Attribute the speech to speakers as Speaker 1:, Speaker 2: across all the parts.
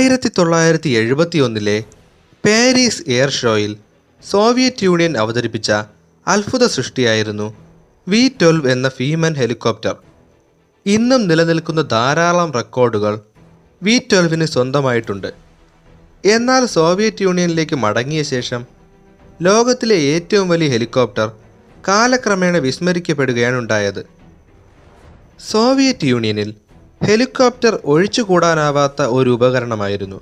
Speaker 1: ആയിരത്തി തൊള്ളായിരത്തി എഴുപത്തി ഒന്നിലെ പാരീസ് എയർ ഷോയിൽ സോവിയറ്റ് യൂണിയൻ അവതരിപ്പിച്ച അത്ഭുത സൃഷ്ടിയായിരുന്നു വി ട്വൽവ് എന്ന ഫീമൻ ഹെലികോപ്റ്റർ. ഇന്നും നിലനിൽക്കുന്ന ധാരാളം റെക്കോർഡുകൾ വി ട്വൽവിന് സ്വന്തമായിട്ടുണ്ട്. എന്നാൽ സോവിയറ്റ് യൂണിയനിലേക്ക് മടങ്ങിയ ശേഷം ലോകത്തിലെ ഏറ്റവും വലിയ ഹെലികോപ്റ്റർ കാലക്രമേണ വിസ്മരിക്കപ്പെടുകയാണ് ഉണ്ടായത് സോവിയറ്റ് യൂണിയനിൽ ഹെലികോപ്റ്റർ ഒഴിച്ചുകൂടാനാവാത്ത ഒരു ഉപകരണമായിരുന്നു.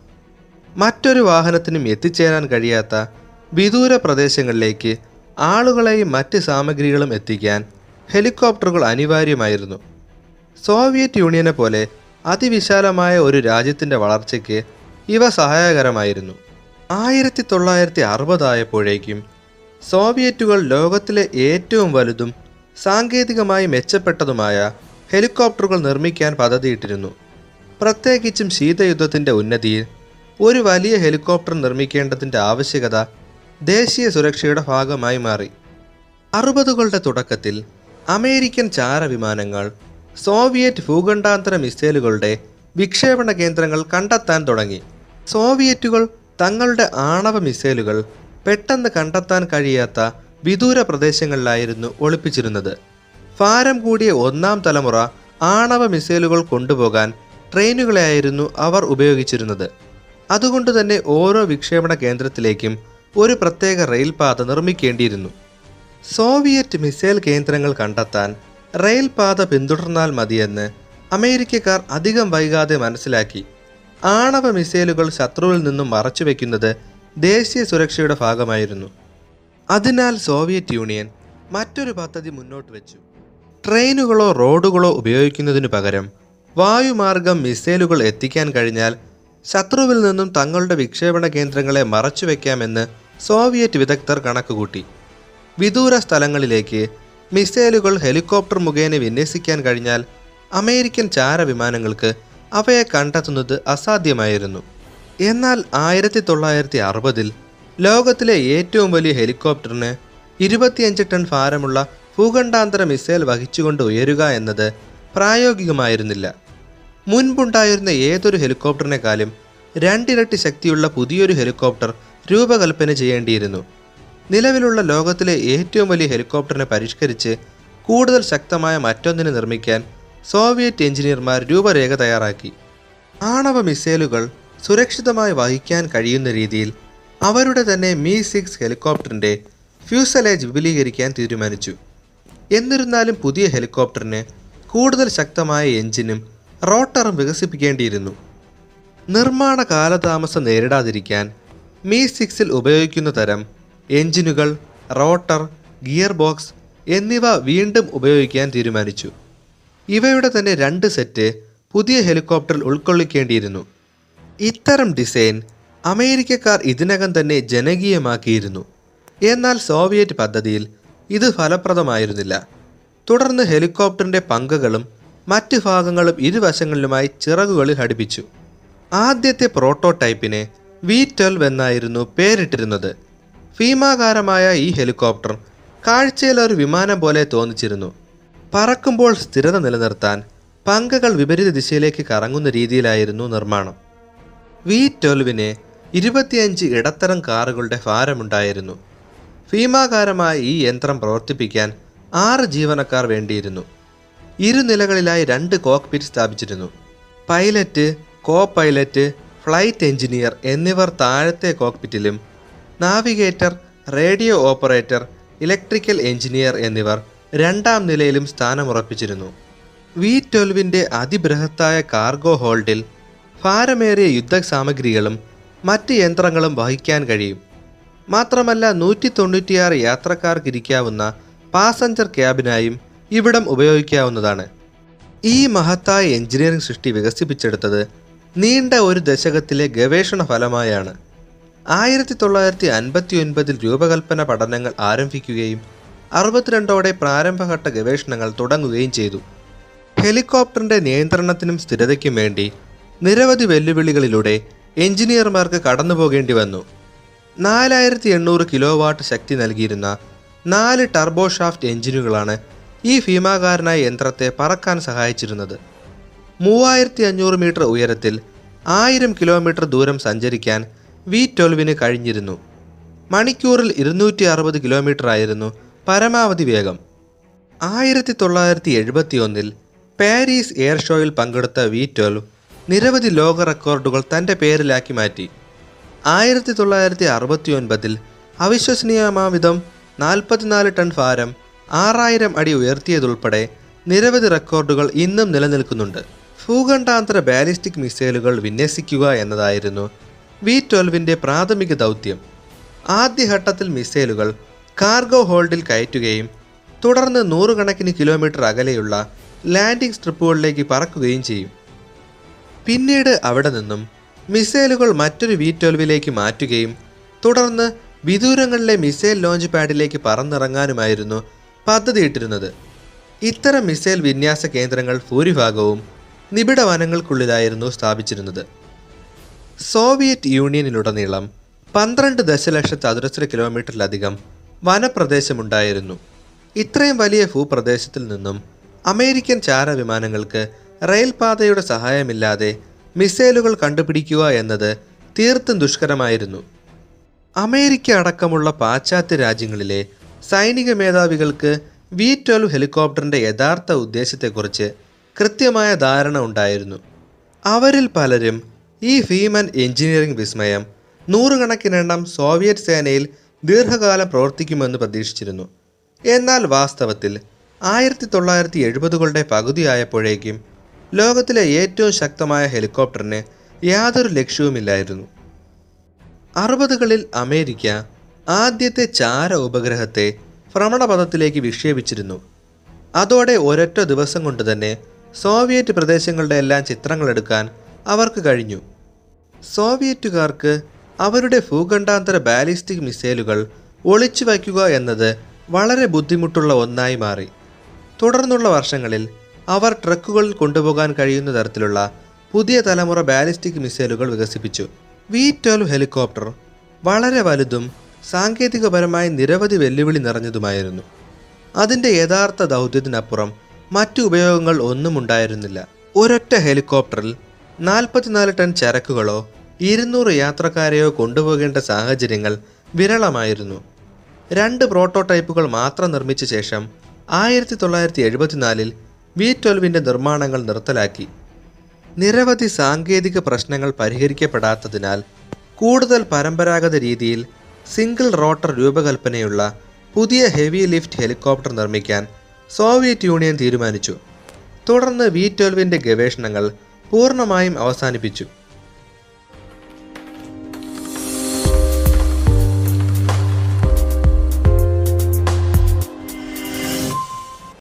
Speaker 1: മറ്റൊരു വാഹനത്തിനും എത്തിച്ചേരാൻ കഴിയാത്ത വിദൂര പ്രദേശങ്ങളിലേക്ക് ആളുകളെയും മറ്റ് സാമഗ്രികളും എത്തിക്കാൻ ഹെലികോപ്റ്ററുകൾ അനിവാര്യമായിരുന്നു. സോവിയറ്റ് യൂണിയനെ പോലെ അതിവിശാലമായ ഒരു രാജ്യത്തിന്റെ വളർച്ചയ്ക്ക് ഇവ സഹായകരമായിരുന്നു. ആയിരത്തി തൊള്ളായിരത്തി അറുപതായപ്പോഴേക്കും സോവിയറ്റുകൾ ലോകത്തിലെ ഏറ്റവും വലുതും സാങ്കേതികമായി മെച്ചപ്പെട്ടതുമായ ഹെലികോപ്റ്ററുകൾ നിർമ്മിക്കാൻ പദ്ധതിയിട്ടിരുന്നു. പ്രത്യേകിച്ചും ശീതയുദ്ധത്തിന്റെ ഉന്നതിയിൽ ഒരു വലിയ ഹെലികോപ്റ്റർ നിർമ്മിക്കേണ്ടതിന്റെ ആവശ്യകത ദേശീയ സുരക്ഷയുടെ ഭാഗമായി മാറി. അറുപതുകളുടെ തുടക്കത്തിൽ അമേരിക്കൻ ചാരവിമാനങ്ങൾ സോവിയറ്റ് ഭൂഖണ്ഡാന്തര മിസൈലുകളുടെ വിക്ഷേപണ കേന്ദ്രങ്ങൾ കണ്ടെത്താൻ തുടങ്ങി. സോവിയറ്റുകൾ തങ്ങളുടെ ആണവ മിസൈലുകൾ പെട്ടെന്ന് കണ്ടെത്താൻ കഴിയാത്ത വിദൂര പ്രദേശങ്ങളിലായിരുന്നു ഒളിപ്പിച്ചിരുന്നത്. ഭാരം കൂടിയ ഒന്നാം തലമുറ ആണവ മിസൈലുകൾ കൊണ്ടുപോകാൻ ട്രെയിനുകളെയായിരുന്നു അവർ ഉപയോഗിച്ചിരുന്നത്. അതുകൊണ്ട് തന്നെ ഓരോ വിക്ഷേപണ കേന്ദ്രത്തിലേക്കും ഒരു പ്രത്യേക റെയിൽപാത നിർമ്മിക്കേണ്ടിയിരുന്നു. സോവിയറ്റ് മിസൈൽ കേന്ദ്രങ്ങൾ കണ്ടെത്താൻ റെയിൽപാത പിന്തുടർന്നാൽ മതിയെന്ന് അമേരിക്കക്കാർ അധികം വൈകാതെ മനസ്സിലാക്കി. ആണവ മിസൈലുകൾ ശത്രുവിൽ നിന്നും മറച്ചുവെക്കുന്നത് ദേശീയ സുരക്ഷയുടെ ഭാഗമായിരുന്നു. അതിനാൽ സോവിയറ്റ് യൂണിയൻ മറ്റൊരു പദ്ധതി മുന്നോട്ട് വെച്ചു. ട്രെയിനുകളോ റോഡുകളോ ഉപയോഗിക്കുന്നതിനു പകരം വായുമാർഗം മിസൈലുകൾ എത്തിക്കാൻ കഴിഞ്ഞാൽ ശത്രുവിൽ നിന്നും തങ്ങളുടെ വിക്ഷേപണ കേന്ദ്രങ്ങളെ മറച്ചുവെക്കാമെന്ന് സോവിയറ്റ് വിദഗ്ധർ കണക്കുകൂട്ടി. വിദൂര സ്ഥലങ്ങളിലേക്ക് മിസൈലുകൾ ഹെലികോപ്റ്റർ മുഖേന വിന്യസിക്കാൻ കഴിഞ്ഞാൽ അമേരിക്കൻ ചാരവിമാനങ്ങൾക്ക് അവയെ കണ്ടെത്തുന്നത് അസാധ്യമായിരുന്നു. എന്നാൽ ആയിരത്തി തൊള്ളായിരത്തി അറുപതിൽ ലോകത്തിലെ ഏറ്റവും വലിയ ഹെലികോപ്റ്ററിന് ഇരുപത്തിയഞ്ച് ടൺ ഭാരമുള്ള ഭൂഖണ്ഡാന്തര മിസൈൽ വഹിച്ചുകൊണ്ട് ഉയരുക എന്നത് പ്രായോഗികമായിരുന്നില്ല. മുൻപുണ്ടായിരുന്ന ഏതൊരു ഹെലികോപ്റ്ററിനെക്കാളും രണ്ടിരട്ടി ശക്തിയുള്ള പുതിയൊരു ഹെലികോപ്റ്റർ രൂപകൽപ്പന ചെയ്യേണ്ടിയിരുന്നു. നിലവിലുള്ള ലോകത്തിലെ ഏറ്റവും വലിയ ഹെലികോപ്റ്ററിനെ പരിഷ്കരിച്ച് കൂടുതൽ ശക്തമായ മറ്റൊന്നിനെ നിർമ്മിക്കാൻ സോവിയറ്റ് എഞ്ചിനീയർമാർ രൂപരേഖ തയ്യാറാക്കി. ആണവ മിസൈലുകൾ സുരക്ഷിതമായി വഹിക്കാൻ കഴിയുന്ന രീതിയിൽ അവരുടെ തന്നെ മീ സിക്സ് ഹെലികോപ്റ്ററിന്റെ ഫ്യൂസലേജ് വിപുലീകരിക്കാൻ തീരുമാനിച്ചു. എന്നിരുന്നാലും പുതിയ ഹെലികോപ്റ്ററിന് കൂടുതൽ ശക്തമായ എഞ്ചിനും റോട്ടറും വികസിപ്പിക്കേണ്ടിയിരുന്നു. നിർമ്മാണ കാലതാമസം നേരിടാതിരിക്കാൻ മീ സിക്സിൽ ഉപയോഗിക്കുന്ന തരം എഞ്ചിനുകൾ റോട്ടർ ഗിയർ ബോക്സ് എന്നിവ വീണ്ടും ഉപയോഗിക്കാൻ തീരുമാനിച്ചു. ഇവയുടെ തന്നെ രണ്ട് സെറ്റ് പുതിയ ഹെലികോപ്റ്ററിൽ ഉൾക്കൊള്ളിക്കേണ്ടിയിരുന്നു. ഇത്തരം ഡിസൈൻ അമേരിക്കക്കാർ ഇതിനകം തന്നെ ജനകീയമാക്കിയിരുന്നു. എന്നാൽ സോവിയറ്റ് പദ്ധതിയിൽ ഇത് ഫലപ്രദമായിരുന്നില്ല. തുടർന്ന് ഹെലികോപ്റ്ററിന്റെ പങ്കുകളും മറ്റ് ഭാഗങ്ങളും ഇരുവശങ്ങളിലുമായി ചിറകുകളിൽ ഘടിപ്പിച്ചു. ആദ്യത്തെ പ്രോട്ടോടൈപ്പിനെ വി ട്വൽവ് എന്നായിരുന്നു പേരിട്ടിരുന്നത്. ഭീമാകാരമായ ഈ ഹെലികോപ്റ്റർ കാഴ്ചയിൽ ഒരു വിമാനം പോലെ തോന്നിച്ചിരുന്നു. പറക്കുമ്പോൾ സ്ഥിരത നിലനിർത്താൻ പങ്കകൾ വിപരീത ദിശയിലേക്ക് കറങ്ങുന്ന രീതിയിലായിരുന്നു നിർമ്മാണം. വി ട്വൽവിന് ഇരുപത്തിയഞ്ച് ഇടത്തരം കാറുകളുടെ ഭാരമുണ്ടായിരുന്നു. ഭീമാകാരമായ ഈ യന്ത്രം പ്രവർത്തിപ്പിക്കാൻ ആറ് ജീവനക്കാർ വേണ്ടിയിരുന്നു. ഇരുനിലകളിലായി രണ്ട് കോക്പിറ്റ് സ്ഥാപിച്ചിരുന്നു. Pilot co pilot flight engineer എന്നിവർ താഴത്തെ കോക്പിറ്റിലും navigator radio operator electrical engineer എന്നിവർ രണ്ടാം നിലയിലും സ്ഥാനമുറപ്പിച്ചിരുന്നു. വി ട്വൽവിന്റെ അതിബൃഹത്തായ കാർഗോ ഹോൾഡിൽ ഭാരമേറിയ യുദ്ധ സാമഗ്രികളും മറ്റ് യന്ത്രങ്ങളും വഹിക്കാൻ കഴിയും. മാത്രമല്ല നൂറ്റി തൊണ്ണൂറ്റിയാറ് യാത്രക്കാർക്കിരിക്കാവുന്ന പാസഞ്ചർ ക്യാബിനായും ഇവിടം ഉപയോഗിക്കാവുന്നതാണ്. ഈ മഹത്തായ എഞ്ചിനീയറിംഗ് സൃഷ്ടി വികസിപ്പിച്ചെടുത്തത് നീണ്ട ഒരു ദശകത്തിലെ ഗവേഷണ ഫലമായാണ്. ആയിരത്തി തൊള്ളായിരത്തി അൻപത്തി ഒൻപതിൽ രൂപകൽപ്പന പഠനങ്ങൾ ആരംഭിക്കുകയും അറുപത്തിരണ്ടോടെ പ്രാരംഭഘട്ട ഗവേഷണങ്ങൾ തുടങ്ങുകയും ചെയ്തു. ഹെലികോപ്റ്ററിന്റെ നിയന്ത്രണത്തിനും സ്ഥിരതയ്ക്കും വേണ്ടി നിരവധി വെല്ലുവിളികളിലൂടെ എഞ്ചിനീയർമാർക്ക് കടന്നുപോകേണ്ടി വന്നു. നാലായിരത്തി എണ്ണൂറ് കിലോ വാട്ട് ശക്തി നൽകിയിരുന്ന നാല് ടർബോ ഷാഫ്റ്റ് എഞ്ചിനുകളാണ് ഈ ഭീമാകാരനായ യന്ത്രത്തെ പറക്കാൻ സഹായിച്ചിരുന്നത്. മൂവായിരത്തി അഞ്ഞൂറ് മീറ്റർ ഉയരത്തിൽ ആയിരം കിലോമീറ്റർ ദൂരം സഞ്ചരിക്കാൻ വി ട്വൽവിന് കഴിഞ്ഞിരുന്നു. മണിക്കൂറിൽ ഇരുന്നൂറ്റി അറുപത് കിലോമീറ്റർ ആയിരുന്നു പരമാവധി വേഗം. ആയിരത്തി തൊള്ളായിരത്തി എഴുപത്തി ഒന്നിൽ പാരീസ് എയർ ഷോയിൽ പങ്കെടുത്ത വി ട്വൽവ് നിരവധി ലോക റെക്കോർഡുകൾ തന്റെ പേരിലാക്കി മാറ്റി. ആയിരത്തി തൊള്ളായിരത്തി അറുപത്തി ഒൻപതിൽ അവിശ്വസനീയമാവിധം നാൽപ്പത്തിനാല് ടൺ ഭാരം ആറായിരം അടി ഉയർത്തിയതുൾപ്പെടെ നിരവധി റെക്കോർഡുകൾ ഇന്നും നിലനിൽക്കുന്നുണ്ട്. ഭൂഖണ്ഡാന്തര ബാലിസ്റ്റിക് മിസൈലുകൾ വിന്യസിക്കുക എന്നതായിരുന്നു വി ട്വൽവിന്റെ പ്രാഥമിക ദൗത്യം. ആദ്യഘട്ടത്തിൽ മിസൈലുകൾ കാർഗോ ഹോൾഡിൽ കയറ്റുകയും തുടർന്ന് നൂറുകണക്കിന് കിലോമീറ്റർ അകലെയുള്ള ലാൻഡിംഗ് സ്ട്രിപ്പുകളിലേക്ക് പറക്കുകയും ചെയ്യും. പിന്നീട് അവിടെ നിന്നും മിസൈലുകൾ മറ്റൊരു വി ട്വൽവിലേക്ക് മാറ്റുകയും തുടർന്ന് വിദൂരങ്ങളിലെ മിസൈൽ ലോഞ്ച് പാഡിലേക്ക് പറന്നിറങ്ങാനുമായിരുന്നു പദ്ധതിയിട്ടിരുന്നത്. ഇത്തരം മിസൈൽ വിന്യാസ കേന്ദ്രങ്ങൾ ഭൂരിഭാഗവും നിബിഡ വനങ്ങൾക്കുള്ളിലായിരുന്നു സ്ഥാപിച്ചിരുന്നത്. സോവിയറ്റ് യൂണിയനിലുടനീളം പന്ത്രണ്ട് ദശലക്ഷ ചതുരശ്ര കിലോമീറ്ററിലധികം വനപ്രദേശമുണ്ടായിരുന്നു. ഇത്രയും വലിയ ഭൂപ്രദേശത്തിൽ നിന്നും അമേരിക്കൻ ചാരവിമാനങ്ങൾക്ക് റെയിൽപാതയുടെ സഹായമില്ലാതെ മിസൈലുകൾ കണ്ടുപിടിക്കുക എന്നത് തീർത്തും ദുഷ്കരമായിരുന്നു. അമേരിക്ക അടക്കമുള്ള പാശ്ചാത്യ രാജ്യങ്ങളിലെ സൈനിക മേധാവികൾക്ക് വി ട്വൽവ് ഹെലികോപ്റ്ററിന്റെ യഥാർത്ഥ ഉദ്ദേശത്തെക്കുറിച്ച് കൃത്യമായ ധാരണ ഉണ്ടായിരുന്നു. അവരിൽ പലരും ഈ ഭീമൻ എഞ്ചിനീയറിംഗ് വിസ്മയം നൂറുകണക്കിനെണ്ണം സോവിയറ്റ് സേനയിൽ ദീർഘകാലം പ്രവർത്തിക്കുമെന്ന് പ്രതീക്ഷിച്ചിരുന്നു. എന്നാൽ വാസ്തവത്തിൽ ആയിരത്തി തൊള്ളായിരത്തി എഴുപതുകളുടെ പകുതിയായപ്പോഴേക്കും ലോകത്തിലെ ഏറ്റവും ശക്തമായ ഹെലികോപ്റ്ററിന് യാതൊരു ലക്ഷ്യവുമില്ലായിരുന്നു. അറുപതുകളിൽ അമേരിക്ക ആദ്യത്തെ ചാര ഉപഗ്രഹത്തെ ഭ്രമണപഥത്തിലേക്ക് വിക്ഷേപിച്ചിരുന്നു. അതോടെ ഒരൊറ്റ ദിവസം കൊണ്ട് തന്നെ സോവിയറ്റ് പ്രദേശങ്ങളുടെ എല്ലാം ചിത്രങ്ങളെടുക്കാൻ അവർക്ക് കഴിഞ്ഞു. സോവിയറ്റുകാർക്ക് അവരുടെ ഭൂഖണ്ഡാന്തര ബാലിസ്റ്റിക് മിസൈലുകൾ ഒളിച്ചു വയ്ക്കുക എന്നത് വളരെ ബുദ്ധിമുട്ടുള്ള ഒന്നായി മാറി. തുടർന്നുള്ള വർഷങ്ങളിൽ അവർ ട്രക്കുകളിൽ കൊണ്ടുപോകാൻ കഴിയുന്ന തരത്തിലുള്ള പുതിയ തലമുറ ബാലിസ്റ്റിക് മിസൈലുകൾ വികസിപ്പിച്ചു. വി ട്വൽവ് ഹെലികോപ്റ്റർ വളരെ വലുതും സാങ്കേതികപരമായി നിരവധി വെല്ലുവിളി നിറഞ്ഞതുമായിരുന്നു. അതിന്റെ യഥാർത്ഥ ദൗത്യത്തിനപ്പുറം മറ്റു ഉപയോഗങ്ങൾ ഒന്നും ഉണ്ടായിരുന്നില്ല. ഒരൊറ്റ ഹെലികോപ്റ്ററിൽ നാൽപ്പത്തിനാല് ടൺ ചരക്കുകളോ ഇരുന്നൂറ് യാത്രക്കാരെയോ കൊണ്ടുപോകേണ്ട സാഹചര്യങ്ങൾ വിരളമായിരുന്നു. രണ്ട് പ്രോട്ടോടൈപ്പുകൾ മാത്രം നിർമ്മിച്ച ശേഷം ആയിരത്തി തൊള്ളായിരത്തി എഴുപത്തിനാലിൽ വി ട്വൽവിന്റെ നിർമ്മാണങ്ങൾ നിർത്തലാക്കി. നിരവധി സാങ്കേതിക പ്രശ്നങ്ങൾ പരിഹരിക്കപ്പെടാത്തതിനാൽ കൂടുതൽ പരമ്പരാഗത രീതിയിൽ സിംഗിൾ റോട്ടർ രൂപകൽപ്പനയുള്ള പുതിയ ഹെവി ലിഫ്റ്റ് ഹെലികോപ്റ്റർ നിർമ്മിക്കാൻ സോവിയറ്റ് യൂണിയൻ തീരുമാനിച്ചു. തുടർന്ന് വി ട്വൽവിന്റെ ഗവേഷണങ്ങൾ പൂർണമായും അവസാനിപ്പിച്ചു.